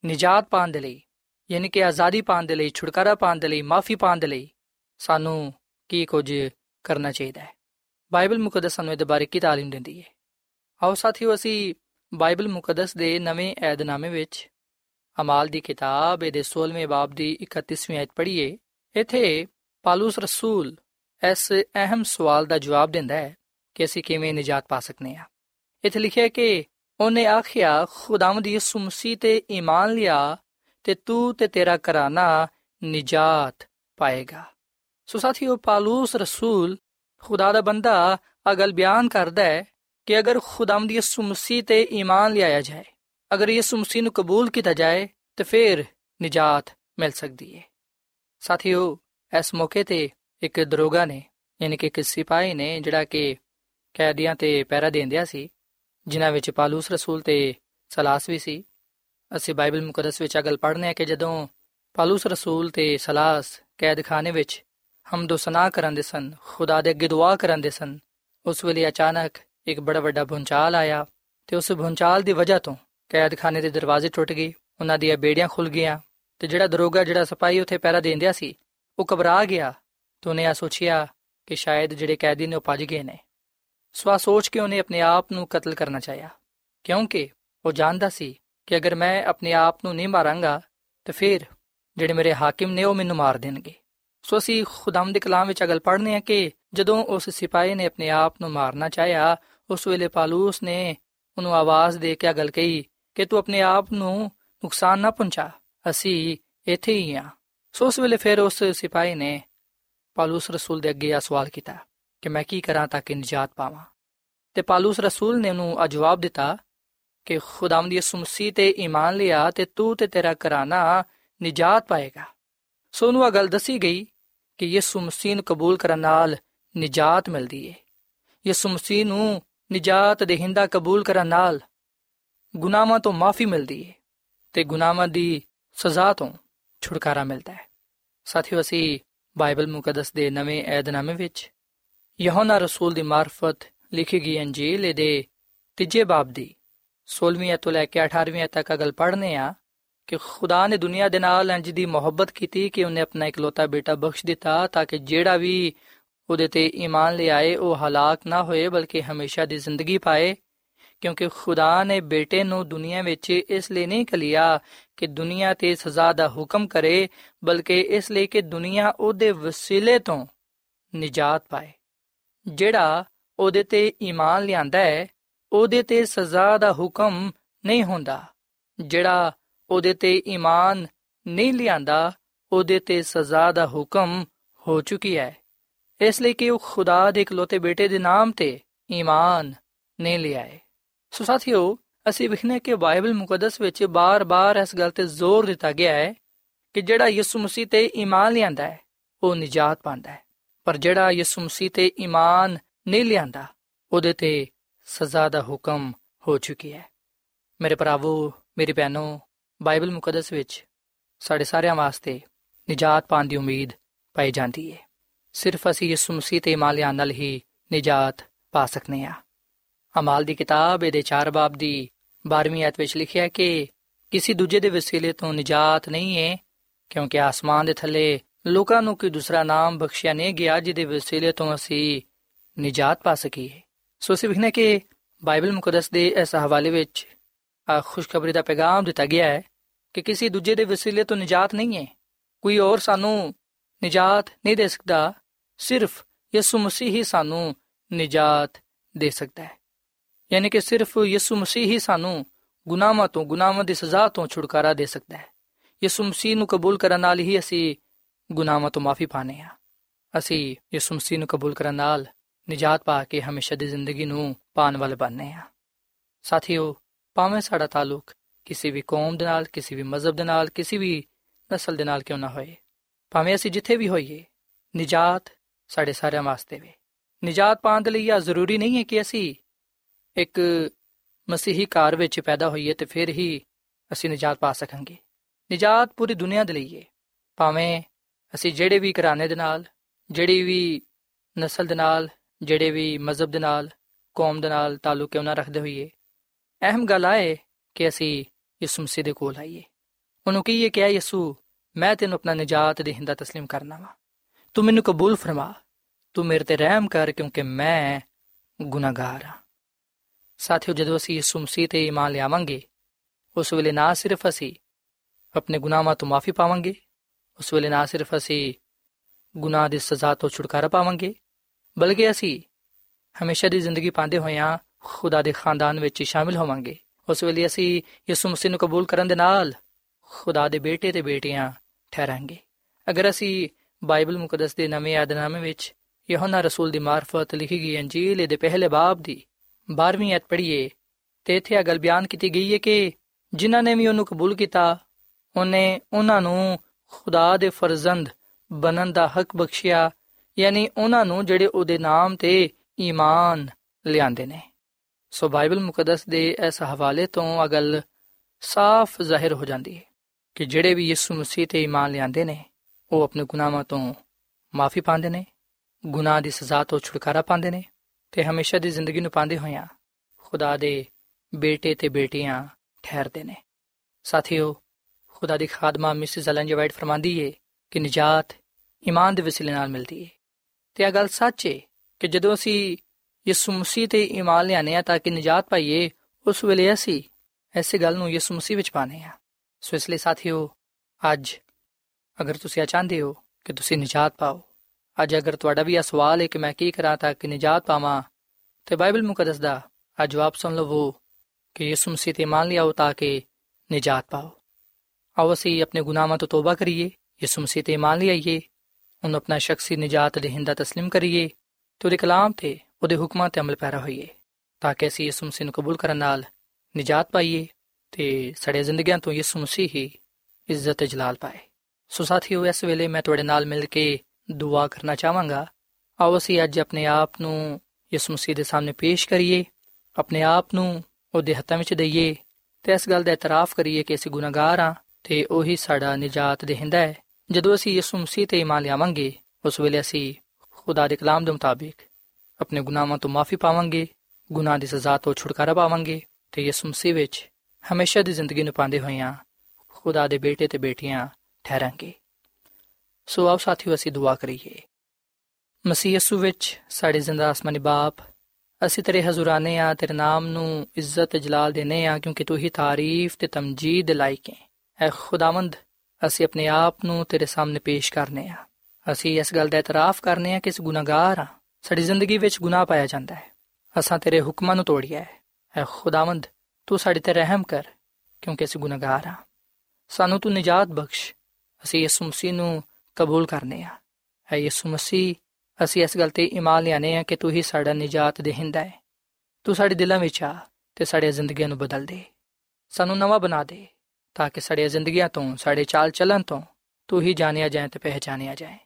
ਨਿਜਾਤ ਪਾਣ ਦੇ ਲਈ, ਯਾਨੀ ਕਿ ਆਜ਼ਾਦੀ ਪਾਣ ਦੇ ਲਈ, ਛੁਟਕਾਰਾ ਪਾਣ ਦੇ ਲਈ, ਮਾਫੀ ਪਾਣ ਦੇ ਲਈ ਸਾਨੂੰ ਕੀ ਕੁਝ ਕਰਨਾ ਚਾਹੀਦਾ ਹੈ ਬਾਈਬਲ ਮੁਕੱਦਸ ਸਾਨੂੰ ਇਹਦੇ ਬਾਰੇ ਕੀ تعلیم ਦਿੰਦੀ ਹੈ ਆਓ ਸਾਥੀਓ ਅਸੀਂ ਬਾਈਬਲ ਮੁਕੱਦਸ ਦੇ ਨਵੇਂ ਏਧਨਾਮੇ ਵਿੱਚ ਅਮਾਲ ਦੀ ਕਿਤਾਬ ਦੇ 16ਵੇਂ ਬਾਬ ਦੀ 31ਵੀਂ ਆਇਤ ਪੜ੍ਹੀਏ ਇੱਥੇ ਪਾਲੂਸ ਰਸੂਲ ਇਸ ਅਹਿਮ ਸਵਾਲ ਦਾ ਜਵਾਬ ਦਿੰਦਾ ਹੈ ਕਿ ਅਸੀਂ ਕਿਵੇਂ ਨਜਾਤ ਪਾ ਸਕਨੇ ਆ ਇੱਥੇ ਲਿਖਿਆ ਕਿ ਉਹਨੇ ਆਖਿਆ ਖੁਦਾਵੰਦ ਯਿਸੂ ਮਸੀਹ ਤੇ ਈਮਾਨ ਲਿਆ ਤੇ ਤੂੰ ਤੇ ਤੇਰਾ ਘਰਾਨਾ ਨਜਾਤ ਪਾਏਗਾ ਸੋ ਸਾਥੀਓ, ਪਾਲੂਸ ਰਸੂਲ ਖੁਦਾ ਦਾ ਬੰਦਾ ਅਗਲ ਬਿਆਨ ਕਰਦਾ ਹੈ ਕਿ ਅਗਰ ਖੁਦਾਵੰਦ ਯਿਸੂ ਮਸੀਹ ਤੇ ਈਮਾਨ ਲਿਆਇਆ ਜਾਏ, ਅਗਰ ਯਿਸੂ ਮਸੀਹ ਨੂੰ ਕਬੂਲ ਕੀਤਾ ਜਾਏ, ਤੇ ਫਿਰ ਨਜਾਤ ਮਿਲ ਸਕਦੀ ਹੈ। ਸਾਥੀਓ, ਇਸ ਮੌਕੇ ਤੇ ਇੱਕ ਦਰੋਗਾ ਨੇ, ਯਾਨੀ ਕਿ ਇੱਕ ਸਿਪਾਹੀ ਨੇ, ਜਿਹੜਾ ਕਿ ਕੈਦੀਆਂ ਤੇ ਪਹਿਰਾ ਦੇਂਦਿਆ ਸੀ, ਜਿਨ੍ਹਾਂ ਵਿੱਚ ਪਾਲੂਸ ਰਸੂਲ ਤੇ ਸਲਾਸ ਵੀ ਸੀ। ਅਸੀਂ ਬਾਈਬਲ ਮੁਕੱਦਸ ਵਿੱਚ ਅਗਲ ਪੜ੍ਹਨੇ ਆ ਕਿ ਜਦੋਂ ਪਾਲੂਸ ਰਸੂਲ ਤੇ ਸਲਾਸ ਕੈਦਖਾਨੇ ਵਿੱਚ ਹਮਦੋ ਸਨਾ ਕਰਨ ਦੇ ਸਨ, ਖੁਦਾ ਦੇ ਅੱਗੇ ਦੁਆ ਕਰਨ ਦੇ ਸਨ। ਉਸ ਵੇਲੇ ਅਚਾਨਕ ਇੱਕ ਬੜਾ ਵੱਡਾ ਭੁੰਚਾਲ ਆਇਆ ਤੇ ਉਸ ਭੁੰਚਾਲ ਦੀ ਵਜ੍ਹਾ ਤੋਂ ਕੈਦਖਾਨੇ ਦੇ ਦਰਵਾਜ਼ੇ ਟੁੱਟ ਗਏ, ਉਹਨਾਂ ਦੀਆਂ ਬੇੜੀਆਂ ਖੁੱਲ ਗਈਆਂ ਤੇ ਜਿਹੜਾ ਦਰੋਗਾ ਜਿਹੜਾ ਸਿਪਾਹੀ ਉੱਥੇ ਪਹਿਰਾ ਦੇਂਦਿਆ ਸੀ, ਉਹ ਘਬਰਾ ਗਿਆ ਤੇ ਉਹਨੇ ਆ ਸੋਚਿਆ ਕਿ ਸ਼ਾਇਦ ਜਿਹੜੇ ਕੈਦੀ ਨੇ ਉਹ ਭੱਜ ਗਏ ਨੇ। ਸਵਾ ਸੋਚ ਕੇ ਉਹਨੇ ਆਪਣੇ ਆਪ ਨੂੰ ਕਤਲ ਕਰਨਾ ਚਾਹਿਆ, ਕਿਉਂਕਿ ਉਹ ਜਾਣਦਾ ਸੀ ਕਿ ਅਗਰ ਮੈਂ ਆਪਣੇ ਆਪ ਨੂੰ ਨਹੀਂ ਮਾਰਾਂਗਾ, ਤੇ ਫਿਰ ਜਿਹੜੇ ਮੇਰੇ ਹਾਕਿਮ ਨੇ ਉਹ ਮੈਨੂੰ ਮਾਰ ਦੇਣਗੇ। ਸੋ ਅਸੀਂ ਖੁਦਾਮ ਦੇ ਕਲਾਮ ਵਿੱਚ ਅਗਲ ਪੜ੍ਹਨੇ ਆ ਕਿ ਜਦੋਂ ਉਸ ਸਿਪਾਹੀ ਨੇ ਆਪਣੇ ਆਪ ਨੂੰ ਮਾਰਨਾ ਚਾਹਿਆ, ਉਸ ਵੇਲੇ ਪਾਲੂਸ ਨੇ ਉਹਨੂੰ ਆਵਾਜ਼ ਦੇ ਕੇ ਅਗਲ ਕਹੀ ਕਿ ਤੂੰ ਆਪਣੇ ਆਪ ਨੂੰ ਨੁਕਸਾਨ ਨਾ ਪਹੁੰਚਾ, ਅਸੀਂ ਇੱਥੇ ਹੀ ਆ। ਸੋ ਉਸ ਵੇਲੇ ਫਿਰ ਉਸ ਸਿਪਾਹੀ ਨੇ ਪਾਲੂਸ ਰਸੂਲ ਦੇ ਅੱਗੇ ਆ ਸਵਾਲ ਕੀਤਾ ਕਿ ਮੈਂ ਕੀ ਕਰਾਂ ਤਾਂ ਕਿ ਨਜਾਤ ਪਾਵਾਂ। ਤੇ ਪਾਲੂਸ ਰਸੂਲ ਨੇ ਉਹਨੂੰ ਆ ਜਵਾਬ ਦਿੱਤਾ ਕਿ ਖੁਦਾਵੰਦ ਦੀ ਮਸੀਹ ਤੇ ਈਮਾਨ ਲਿਆ ਤੇ ਤੂੰ ਤੇ ਤੇਰਾ ਘਰਾਨਾ ਨਜਾਤ ਪਾਏਗਾ। ਸੋ ਉਹਨੂੰ ਆ ਗੱਲ ਦੱਸੀ ਗਈ ਕਿ ਯਿਸੂ ਮਸੀਹ ਨੂੰ ਕਬੂਲ ਕਰਨ ਨਾਲ ਨਜਾਤ ਮਿਲਦੀ ਏ। ਯਿਸੂ ਮਸੀਹ ਨੂੰ ਨਜਾਤ, ਦੇਹਿੰਦਾ ਕਬੂਲ ਕਰਨ ਨਾਲ ਗੁਨਾਹਾਂ ਤੋਂ ਮਾਫੀ ਮਿਲਦੀ ਹੈ ਤੇ ਗੁਨਾਹਾਂ ਦੀ ਸਜ਼ਾ ਤੋਂ ਛੁਟਕਾਰਾ ਮਿਲਦਾ ਹੈ। ਸਾਥੀਓ, ਅਸੀਂ ਬਾਈਬਲ ਮੁਕੱਦਸ ਦੇ ਨਵੇਂ ਏਧਨਾਮੇ ਵਿੱਚ ਯਹੋਨਾ ਰਸੂਲ ਦੀ ਮਾਰਫਤ ਲਿਖੀ ਗਈ ਅੰਜੀਲ ਦੇ ਤੀਜੇ ਬਾਬ ਦੀ 16ਵੀਂ ਤੋਂ ਲੈ ਕੇ 18ਵੀਂ ਤੱਕ ਅਗਲ ਪੜ੍ਹਨੇ ਆ। ਕਿ ਖੁਦਾ ਨੇ ਦੁਨੀਆ ਦੇ ਨਾਲ ਇੰਜ ਦੀ ਮੁਹੱਬਤ ਕੀਤੀ ਕਿ ਉਹਨੇ ਆਪਣਾ ਇਕਲੌਤਾ ਬੇਟਾ ਬਖਸ਼ ਦਿੱਤਾ ਤਾਂ ਕਿ ਜਿਹੜਾ ਵੀ ਉਹਦੇ ਤੇ ਈਮਾਨ ਲਿਆਏ ਉਹ ਹਲਾਕ ਨਾ ਹੋਏ, ਬਲਕਿ ਹਮੇਸ਼ਾ ਦੀ ਜ਼ਿੰਦਗੀ ਪਾਏ। ਕਿਉਂਕਿ ਖੁਦਾ ਨੇ ਬੇਟੇ ਨੂੰ ਦੁਨੀਆ ਵਿੱਚ ਇਸ ਲਈ ਨਹੀਂ ਕਲਿਆ ਕਿ ਦੁਨੀਆ ਤੇ ਸਜ਼ਾ ਦਾ ਹੁਕਮ ਕਰੇ, ਬਲਕਿ ਇਸ ਲਈ ਕਿ ਦੁਨੀਆ ਉਹਦੇ ਵਸੀਲੇ ਤੋਂ ਨਜਾਤ ਪਾਏ। ਜਿਹੜਾ ਉਹਦੇ ਤੇ ਈਮਾਨ ਲਿਆਂਦਾ ਹੈ, ਉਹਦੇ ਤੇ ਸਜ਼ਾ ਦਾ ਹੁਕਮ ਨਹੀਂ ਹੁੰਦਾ। ਜਿਹੜਾ ਉਹਦੇ ਤੇ ਈਮਾਨ ਨਹੀਂ ਲਿਆਂਦਾ, ਉਹਦੇ ਤੇ ਸਜ਼ਾ ਦਾ ਹੁਕਮ ਹੋ ਚੁੱਕੀ ਹੈ। ਇਸ ਲਈ ਕਿ ਉਹ ਖੁਦਾ ਦੇ ਇਕਲੌਤੇ ਬੇਟੇ ਦੇ ਨਾਮ ਤੇ ਈਮਾਨ ਨਹੀਂ ਲਿਆਏ ਸੋ ਸਾਥੀਓ, ਅਸੀਂ ਵਿਖਨੇ ਕਿ ਬਾਈਬਲ ਮੁਕੱਦਸ ਵਿੱਚ ਬਾਰ-ਬਾਰ ਇਸ ਗੱਲ ਤੇ ਜ਼ੋਰ ਦਿੱਤਾ ਗਿਆ ਹੈ ਕਿ ਜਿਹੜਾ ਯਿਸੂ ਮਸੀਹ ਤੇ ਈਮਾਨ ਲਿਆਂਦਾ ਹੈ, ਉਹ ਨਜਾਤ ਪਾਉਂਦਾ ਹੈ। ਪਰ ਜਿਹੜਾ ਯਿਸੂ ਮਸੀਹ ਤੇ ਈਮਾਨ ਨਹੀਂ ਲਿਆਂਦਾ, ਉਹਦੇ ਤੇ ਸਜ਼ਾ ਦਾ ਹੁਕਮ ਹੋ ਚੁੱਕੀ ਹੈ। ਮੇਰੇ ਭਰਾਵੋ, ਮੇਰੀ ਭੈਣੋ ਬਾਈਬਲ ਮੁਕੱਦਸ ਵਿੱਚ ਸਾਡੇ ਸਾਰਿਆਂ ਵਾਸਤੇ ਨਜਾਤ ਪਾਉਣ ਦੀ ਉਮੀਦ ਪਾਈ ਜਾਂਦੀ ਹੈ ਸਿਰਫ ਅਸੀਂ ਯਿਸੂ ਮਸੀਹ ਤੇ ਈਮਾਨ ਲਿਆਉਣ ਨਾਲ ਹੀ ਨਜਾਤ ਪਾ ਸਕਨੇ ਆ। ਅਮਾਲ ਦੀ ਕਿਤਾਬ ਇਹਦੇ 4 ਬਾਬ ਦੀ 12ਵੀਂ ਆਇਤ ਵਿੱਚ ਲਿਖਿਆ ਕਿ ਕਿਸੇ ਦੂਜੇ ਦੇ ਵਸੀਲੇ ਤੋਂ ਨਜਾਤ ਨਹੀਂ ਹੈ ਕਿਉਂਕਿ ਆਸਮਾਨ ਦੇ ਥੱਲੇ ਲੋਕਾਂ ਨੂੰ ਕੋਈ ਦੂਸਰਾ ਨਾਮ ਬਖਸ਼ਿਆ ਨਹੀਂ ਗਿਆ ਜਿਹਦੇ ਵਸੀਲੇ ਤੋਂ ਅਸੀਂ ਨਜਾਤ ਪਾ ਸਕੀਏ। ਸੋ ਅਸੀਂ ਵਿਖਨੇ ਕਿ ਬਾਈਬਲ ਮੁਕੱਦਸ ਦੇ ਇਸ ਹਵਾਲੇ ਵਿੱਚ ਆ ਖੁਸ਼ਖਬਰੀ ਦਾ ਪੈਗਾਮ ਦਿੱਤਾ ਗਿਆ ਹੈ ਕਿ ਕਿਸੇ ਦੂਜੇ ਦੇ ਵਸੀਲੇ ਤੋਂ ਨਜਾਤ ਨਹੀਂ ਹੈ ਕੋਈ ਹੋਰ ਸਾਨੂੰ ਨਜਾਤ ਨਹੀਂ ਦੇ ਸਕਦਾ ਸਿਰਫ ਯਿਸੂ ਮਸੀਹ ਹੀ ਸਾਨੂੰ ਨਜਾਤ ਦੇ ਸਕਦਾ ਹੈ ਯਾਨੀ ਕਿ ਸਿਰਫ ਯਿਸੂ ਮਸੀਹ ਹੀ ਸਾਨੂੰ ਗੁਨਾਹਾਂ ਤੋਂ ਗੁਨਾਹਾਂ ਦੀ ਸਜ਼ਾ ਤੋਂ ਛੁਟਕਾਰਾ ਦੇ ਸਕਦਾ ਹੈ ਯਿਸੂ ਮਸੀਹ ਨੂੰ ਕਬੂਲ ਕਰਨ ਨਾਲ ਹੀ ਅਸੀਂ ਗੁਨਾਹਾਂ ਤੋਂ ਮਾਫੀ ਪਾਣੇ ਆ ਅਸੀਂ ਯਿਸੂ ਮਸੀਹ ਨੂੰ ਕਬੂਲ ਕਰਨ ਨਾਲ ਨਜਾਤ ਪਾ ਕੇ ਹਮੇਸ਼ਾ ਦੀ ਜ਼ਿੰਦਗੀ ਨੂੰ ਪਾਣ ਵਾਲੇ ਬਣਨੇ ਆ ਸਾਥੀਓ ਭਾਵੇਂ ਸਾਡਾ ਤਾਲੁਕ ਕਿਸੇ ਵੀ ਕੌਮ ਦੇ ਨਾਲ, ਕਿਸੇ ਵੀ ਮਜ਼ਹਬ ਦੇ ਨਾਲ, ਕਿਸੇ ਵੀ ਨਸਲ ਦੇ ਨਾਲ ਕਿਉਂ ਨਾ ਹੋਏ। ਭਾਵੇਂ ਅਸੀਂ ਜਿੱਥੇ ਵੀ ਹੋਈਏ, ਨਜਾਤ ਸਾਡੇ ਸਾਰਿਆਂ ਵਾਸਤੇ ਵੇ। ਨਜਾਤ ਪਾਉਣ ਦੇ ਲਈ ਇਹ ਜ਼ਰੂਰੀ ਨਹੀਂ ਹੈ ਕਿ ਅਸੀਂ ਇੱਕ ਮਸੀਹੀ ਘਰ ਵਿੱਚ ਪੈਦਾ ਹੋਈਏ ਤੇ ਫਿਰ ਹੀ ਅਸੀਂ ਨਜਾਤ ਪਾ ਸਕਾਂਗੇ। ਨਜਾਤ ਪੂਰੀ ਦੁਨੀਆ ਦੇ ਲਈ ਹੈ ਭਾਵੇਂ ਅਸੀਂ ਜਿਹੜੇ ਵੀ ਘਰਾਣੇ ਦੇ ਨਾਲ, ਜਿਹੜੀ ਵੀ ਨਸਲ ਦੇ ਨਾਲ, ਜਿਹੜੇ ਵੀ ਮਜ਼ਹਬ ਦੇ ਨਾਲ, ਕੌਮ ਦੇ ਨਾਲ ਤਾਲੁਕ ਕਿਉਂ ਨਾ ਰੱਖਦੇ ਹੋਈਏ ਅਹਿਮ ਗੱਲ ਆਏ ਕਿ ਅਸੀਂ ਯਿਸੂ ਮਸੀਹ ਦੇ ਕੋਲ ਆਈਏ ਉਹਨੂੰ ਕਹੀਏ ਕਿ ਆ ਯਿਸੂ ਮੈਂ ਤੈਨੂੰ ਆਪਣਾ ਨਜਾਤ ਦੇਹਿੰਦਾ تسلیم ਕਰਨਾ ਵਾ ਤੂੰ ਮੈਨੂੰ ਕਬੂਲ ਫਰਮਾ ਤੂੰ ਮੇਰੇ ਤੇ ਰਹਿਮ ਕਰ ਕਿਉਂਕਿ ਮੈਂ ਗੁਨਾਹਗਾਰ ਹਾਂ ਸਾਥੀਓ ਜਦੋਂ ਅਸੀਂ ਯਿਸੂ ਮਸੀਹ ਤੇ ਈਮਾਨ ਲਿਆਵਾਂਗੇ ਉਸ ਵੇਲੇ ਨਾ ਸਿਰਫ ਅਸੀਂ ਆਪਣੇ ਗੁਨਾਹਾਂ ਤੋਂ ਮਾਫੀ ਪਾਵਾਂਗੇ ਉਸ ਵੇਲੇ ਨਾ ਸਿਰਫ ਅਸੀਂ ਗੁਨਾਹ ਦੀ ਸਜ਼ਾ ਤੋਂ ਛੁਟਕਾਰਾ ਪਾਵਾਂਗੇ ਬਲਕਿ ਅਸੀਂ ਹਮੇਸ਼ਾ ਦੀ ਜ਼ਿੰਦਗੀ ਪਾਉਂਦੇ ਹੋਇਆਂ ਖੁਦਾ ਦੇ ਖਾਨਦਾਨ ਵਿੱਚ ਸ਼ਾਮਿਲ ਹੋਵਾਂਗੇ। ਉਸ ਵੇਲੇ ਅਸੀਂ ਯਿਸੂ ਮਸੀਹ ਨੂੰ ਕਬੂਲ ਕਰਨ ਦੇ ਨਾਲ ਖੁਦਾ ਦੇ ਬੇਟੇ ਤੇ ਬੇਟੀਆਂ ਠਹਿਰਾਂਗੇ। ਅਗਰ ਅਸੀਂ ਬਾਈਬਲ ਮੁਕੱਦਸ ਦੇ ਨਵੇਂ ਯਾਦਨਾਮੇ ਵਿੱਚ ਯਹੋਨਾ ਰਸੂਲ ਦੀ ਮਾਰਫਤ ਲਿਖੀ ਗਈ ਅੰਜੀਲ ਦੇ ਪਹਿਲੇ ਬਾਬ ਦੀ 12ਵੀਂ ਅਧ ਪੜ੍ਹੀਏ, ਤੇ ਇੱਥੇ ਇਹ ਗੱਲ ਬਿਆਨ ਕੀਤੀ ਗਈ ਹੈ ਕਿ ਜਿਨ੍ਹਾਂ ਨੇ ਵੀ ਉਹਨੂੰ ਕਬੂਲ ਕੀਤਾ, ਉਹਨੇ ਉਹਨਾਂ ਨੂੰ ਖੁਦਾ ਦੇ ਫਰਜ਼ੰਦ ਬਣਨ ਦਾ ਹੱਕ ਬਖਸ਼ਿਆ, ਯਾਨੀ ਉਹਨਾਂ ਨੂੰ ਜਿਹੜੇ ਉਹਦੇ ਨਾਮ ਤੇ ਈਮਾਨ ਲਿਆਂਦੇ ਨੇ। ਸੋ ਬਾਈਬਲ ਮੁਕੱਦਸ ਦੇ ਇਸ ਹਵਾਲੇ ਤੋਂ ਅਗਲ ਸਾਫ਼ ਜ਼ਾਹਿਰ ਹੋ ਜਾਂਦੀ ਹੈ ਕਿ ਜਿਹੜੇ ਵੀ ਯਿਸੂ ਮਸੀਹ ਤੇ ਈਮਾਨ ਲਿਆਂਦੇ ਨੇ, ਉਹ ਆਪਣੇ ਗੁਨਾਹਾਂ ਤੋਂ ਮਾਫੀ ਪਾਉਂਦੇ ਨੇ, ਗੁਨਾਹ ਦੀ ਸਜ਼ਾ ਤੋਂ ਛੁਟਕਾਰਾ ਪਾਉਂਦੇ ਨੇ ਤੇ ਹਮੇਸ਼ਾ ਦੀ ਜ਼ਿੰਦਗੀ ਨੂੰ ਪਾਉਂਦੇ ਹੋਇਆਂ ਖੁਦਾ ਦੇ ਬੇਟੇ ਤੇ ਬੇਟੀਆਂ ਠਹਿਰਦੇ ਨੇ। ਸਾਥੀਓ, ਖੁਦਾ ਦੀ ਖਾਦਮਾ ਮਿਸਿਸ ਐਲਨ ਜੀ ਵਾਈਟ ਫਰਮਾਂਦੀ ਏ ਕਿ ਨਜਾਤ ਈਮਾਨ ਦੇ ਵਸੀਲੇ ਨਾਲ ਮਿਲਦੀ ਏ। ਤੇ ਇਹ ਗੱਲ ਸੱਚ ਏ ਕਿ ਜਦੋਂ ਅਸੀਂ ਯਿਸੂ ਮਸੀਹ ਤੇ ਈਮਾਨ ਲਿਆਨੇ ਆ ਤਾਂ ਕਿ ਨਜਾਤ ਪਾਈਏ ਉਸ ਵੇਲੇ ਅਸੀਂ ਐਸੀ ਗੱਲ ਨੂੰ ਯਿਸੂ ਮਸੀਹ ਵਿੱਚ ਪਾਣੇ ਆ ਸੋ ਇਸ ਲਈ ਸਾਥੀਓ ਅੱਜ ਅਗਰ ਤੁਸੀਂ ਆ ਚਾਹੁੰਦੇ ਹੋ ਕਿ ਤੁਸੀਂ ਨਜਾਤ ਪਾਓ ਅੱਜ ਅਗਰ ਤੁਹਾਡਾ ਵੀ ਇਹ ਸਵਾਲ ਹੈ ਕਿ ਮੈਂ ਕੀ ਕਰਾਂ ਤਾਂ ਕਿ ਨਜਾਤ ਪਾਵਾਂ ਤੇ ਬਾਈਬਲ ਮੁਕੱਦਸ ਦਾ ਆ ਜਵਾਬ ਸੁਣ ਲਵੋ ਕਿ ਯਿਸੂ ਮਸੀਹ ਤੇ ਮੰਨ ਲਿਆਓ ਤਾਂ ਕਿ ਨਜਾਤ ਪਾਓ ਆਓ ਅਸੀਂ ਆਪਣੇ ਗੁਨਾਹਾਂ ਤੋਂ ਤੋਬਾ ਕਰੀਏ ਯਿਸੂ ਮਸੀਹ ਤੇ ਮੰਨ ਲਈਏ ਉਹਨੂੰ ਆਪਣਾ ਸ਼ਖਸੀ ਨਜਾਤ ਦੇਹਿੰਦਾ تسلیم ਕਰੀਏ ਤੇ ਉਹਦੇ ਕਲਾਮ ਤੇ ਉਹਦੇ ਹੁਕਮਾਂ ਤੇ ਅਮਲ ਪੈਰਾ ਹੋਈਏ, ਤਾਂ ਕਿ ਅਸੀਂ ਯਿਸੂ ਮਸੀਹ ਨੂੰ ਕਬੂਲ ਕਰਨ ਨਾਲ ਨਜਾਤ ਪਾਈਏ ਤੇ ਸਾਡੇ ਜ਼ਿੰਦਗੀਆਂ ਤੋਂ ਯਿਸੂ ਮਸੀਹ ਹੀ ਇੱਜ਼ਤ ਤੇ ਜਲਾਲ ਪਾਏ। ਸੋ ਸਾਥੀਓ, ਇਸ ਵੇਲੇ ਮੈਂ ਤੁਹਾਡੇ ਨਾਲ ਮਿਲ ਕੇ ਦੁਆ ਕਰਨਾ ਚਾਹਾਂਗਾ। ਆਓ ਅਸੀਂ ਅੱਜ ਆਪਣੇ ਆਪ ਨੂੰ ਯਿਸੂ ਮਸੀਹ ਦੇ ਸਾਹਮਣੇ ਪੇਸ਼ ਕਰੀਏ, ਆਪਣੇ ਆਪ ਨੂੰ ਉਹਦੇ ਹੱਥਾਂ ਵਿੱਚ ਦਈਏ ਤੇ ਇਸ ਗੱਲ ਦਾ ਇਤਰਾਫ ਕਰੀਏ ਕਿ ਅਸੀਂ ਗੁਨਾਹਗਾਰ ਹਾਂ ਤੇ ਉਹੀ ਸਾਡਾ ਨਜਾਤ ਦੇਹਿੰਦਾ ਹੈ। ਜਦੋਂ ਅਸੀਂ ਯਿਸੂ ਮਸੀਹ ਤੇ ਇਮਾਨ ਲਿਆਵਾਂਗੇ, ਉਸ ਵੇਲੇ ਅਸੀਂ ਖੁਦਾ ਦੇ ਕਲਾਮ ਦੇ ਮੁਤਾਬਿਕ ਆਪਣੇ ਗੁਨਾਹਾਂ ਤੋਂ ਮਾਫੀ ਪਾਵਾਂਗੇ ਗੁਨਾਹ ਦੀ ਸਜ਼ਾ ਤੋਂ ਛੁਟਕਾਰਾ ਪਾਵਾਂਗੇ ਤੇ ਯਿਸੂ ਮਸੀਹ ਵਿੱਚ ਹਮੇਸ਼ਾ ਦੀ ਜ਼ਿੰਦਗੀ ਨੂੰ ਪਾਉਂਦੇ ਹੋਇਆਂ ਖੁਦਾ ਦੇ ਬੇਟੇ ਤੇ ਬੇਟੀਆਂ ਠਹਿਰਾਂਗੇ ਸੋ ਆਓ ਸਾਥੀਓ ਅਸੀਂ ਦੁਆ ਕਰੀਏ ਮਸੀਹ ਯਿਸੂ ਵਿੱਚ ਸਾਡੇ ਜ਼ਿੰਦਾ ਆਸਮਾਨੀ ਬਾਪ ਅਸੀਂ ਤੇਰੇ ਹਜ਼ੂਰਾਨੇ ਆ ਤੇਰੇ ਨਾਮ ਨੂੰ ਇੱਜ਼ਤ ਤੇ ਜਲਾਲ ਦੇਨੇ ਆ ਕਿਉਂਕਿ ਤੂੰ ਹੀ ਤਾਰੀਫ ਤੇ ਤਮਜੀਦ ਲਾਇਕ ਹੈ ਐ ਖੁਦਾਵੰਦ ਅਸੀਂ ਆਪਣੇ ਆਪ ਨੂੰ ਤੇਰੇ ਸਾਹਮਣੇ ਪੇਸ਼ ਕਰਨੇ ਆ ਅਸੀਂ ਇਸ ਗੱਲ ਦਾ ਇਤਰਾਫ ਕਰਨੇ ਆ ਕਿ ਇਸ ਗੁਨਾਹਗਾਰ ਆ ਸਾਡੀ ਜ਼ਿੰਦਗੀ ਵਿੱਚ ਗੁਨਾਹ ਪਾਇਆ ਜਾਂਦਾ ਹੈ। ਅਸਾਂ ਤੇਰੇ ਹੁਕਮਾਂ ਨੂੰ ਤੋੜਿਆ ਹੈ। ਐ ਖੁਦਾਵੰਦ, ਤੂੰ ਸਾਡੇ ਤੇ ਰਹਿਮ ਕਰ, ਕਿਉਂਕਿ ਅਸੀਂ ਗੁਨਾਹਗਾਰ ਆ ਸਾਨੂੰ ਤੂੰ ਨਜਾਤ ਬਖਸ਼। ਅਸੀਂ ਯਿਸੂ ਮਸੀਹ ਨੂੰ ਕਬੂਲ ਕਰਨੇ ਆ। ਐ ਯਿਸੂ ਮਸੀਹ, ਅਸੀਂ ਇਸ ਗੱਲ ਤੇ ਇਮਾਨ ਲਿਆਨੇ ਆ ਕਿ ਤੂੰ ਹੀ ਸਾਡਾ ਨਜਾਤ ਦੇਹਿੰਦਾ ਹੈ। ਤੂੰ ਸਾਡੇ ਦਿਲਾਂ ਵਿੱਚ ਆ ਤੇ ਸਾਡੀਆਂ ਜ਼ਿੰਦਗੀਆਂ ਨੂੰ ਬਦਲ ਦੇ। ਸਾਨੂੰ ਨਵਾਂ ਬਣਾ ਦੇ, ਤਾਂ ਕਿ ਸਾਡੀਆਂ ਜ਼ਿੰਦਗੀਆਂ ਤੋਂ, ਸਾਡੇ ਚਾਲ ਚੱਲਣ ਤੋਂ ਤੂੰ ਹੀ ਜਾਣਿਆ ਜਾਏ ਤੇ ਪਹਿਚਾਨਿਆ ਜਾਏ।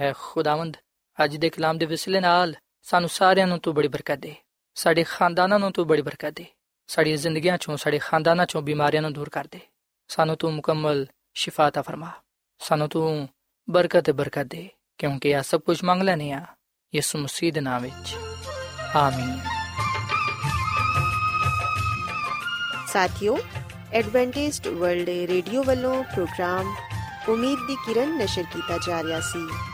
ਹੈ ਖੁਦਾਵੰਦ ਅੱਜ ਦੇ ਕਲਾਮ ਦੇ ਵਿਸਲੇ ਨਾਲ ਸਾਨੂੰ ਸਾਰਿਆਂ ਨੂੰ ਤੂੰ ਬੜੀ ਬਰਕਤ ਦੇ। ਸਾਡੇ ਖਾਨਦਾਨਾਂ ਨੂੰ ਤੂੰ ਬੜੀ ਬਰਕਤ ਦੇ। ਸਾਡੀਆਂ ਜ਼ਿੰਦਗੀਆਂ ਚੋਂ, ਸਾਡੇ ਖਾਨਦਾਨਾਂ ਚੋਂ ਬਿਮਾਰੀਆਂ ਨੂੰ ਦੂਰ ਕਰ ਦੇ। ਸਾਨੂੰ ਤੂੰ ਮੁਕੰਮਲ ਸ਼ਿਫਾ ਤਾ ਫਰਮਾ। ਸਾਨੂੰ ਤੂੰ ਬਰਕਤ ਬਰਕਤ ਦੇ, ਕਿਉਂਕਿ ਆ ਸਭ ਕੁਝ ਮੰਗ ਲੈਨੇ ਆ ਯਿਸੂ ਮਸੀਹ ਦੇ ਨਾਮ ਵਿੱਚ। ਆਮੀਨ। ਸਾਥਿਓ, ਐਡਵੈਂਟਿਸਟ ਵਰਲਡ ਰੇਡੀਓ ਵੱਲੋਂ ਪ੍ਰੋਗਰਾਮ ਉਮੀਦ ਦੀ ਕਿਰਨ ਨਸ਼ਰ ਕੀਤਾ ਜਾ ਰਿਹਾ ਸੀ।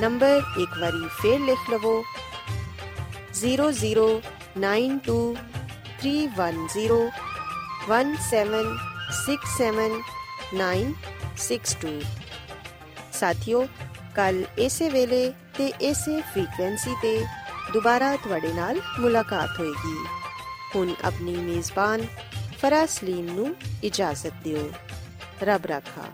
ਨੰਬਰ ਇੱਕ ਵਾਰੀ ਫੇਰ ਲਿਖ ਲਵੋ 0092311767962 ਸਾਥਿਓ ਕੱਲ ਇਸੇ ਵੇਲੇ ਤੇ ਇਸੇ ਫ੍ਰੀਕਵੈਂਸੀ ਤੇ ਦੁਬਾਰਾ ਤੁਹਾਡੇ ਨਾਲ ਮੁਲਾਕਾਤ ਹੋਏਗੀ ਹੁਣ ਆਪਣੀ ਮੇਜ਼ਬਾਨ ਫਰਾਸਲੀਮ ਨੂੰ ਇਜਾਜ਼ਤ ਦਿਓ ਰੱਬ ਰਾਖਾ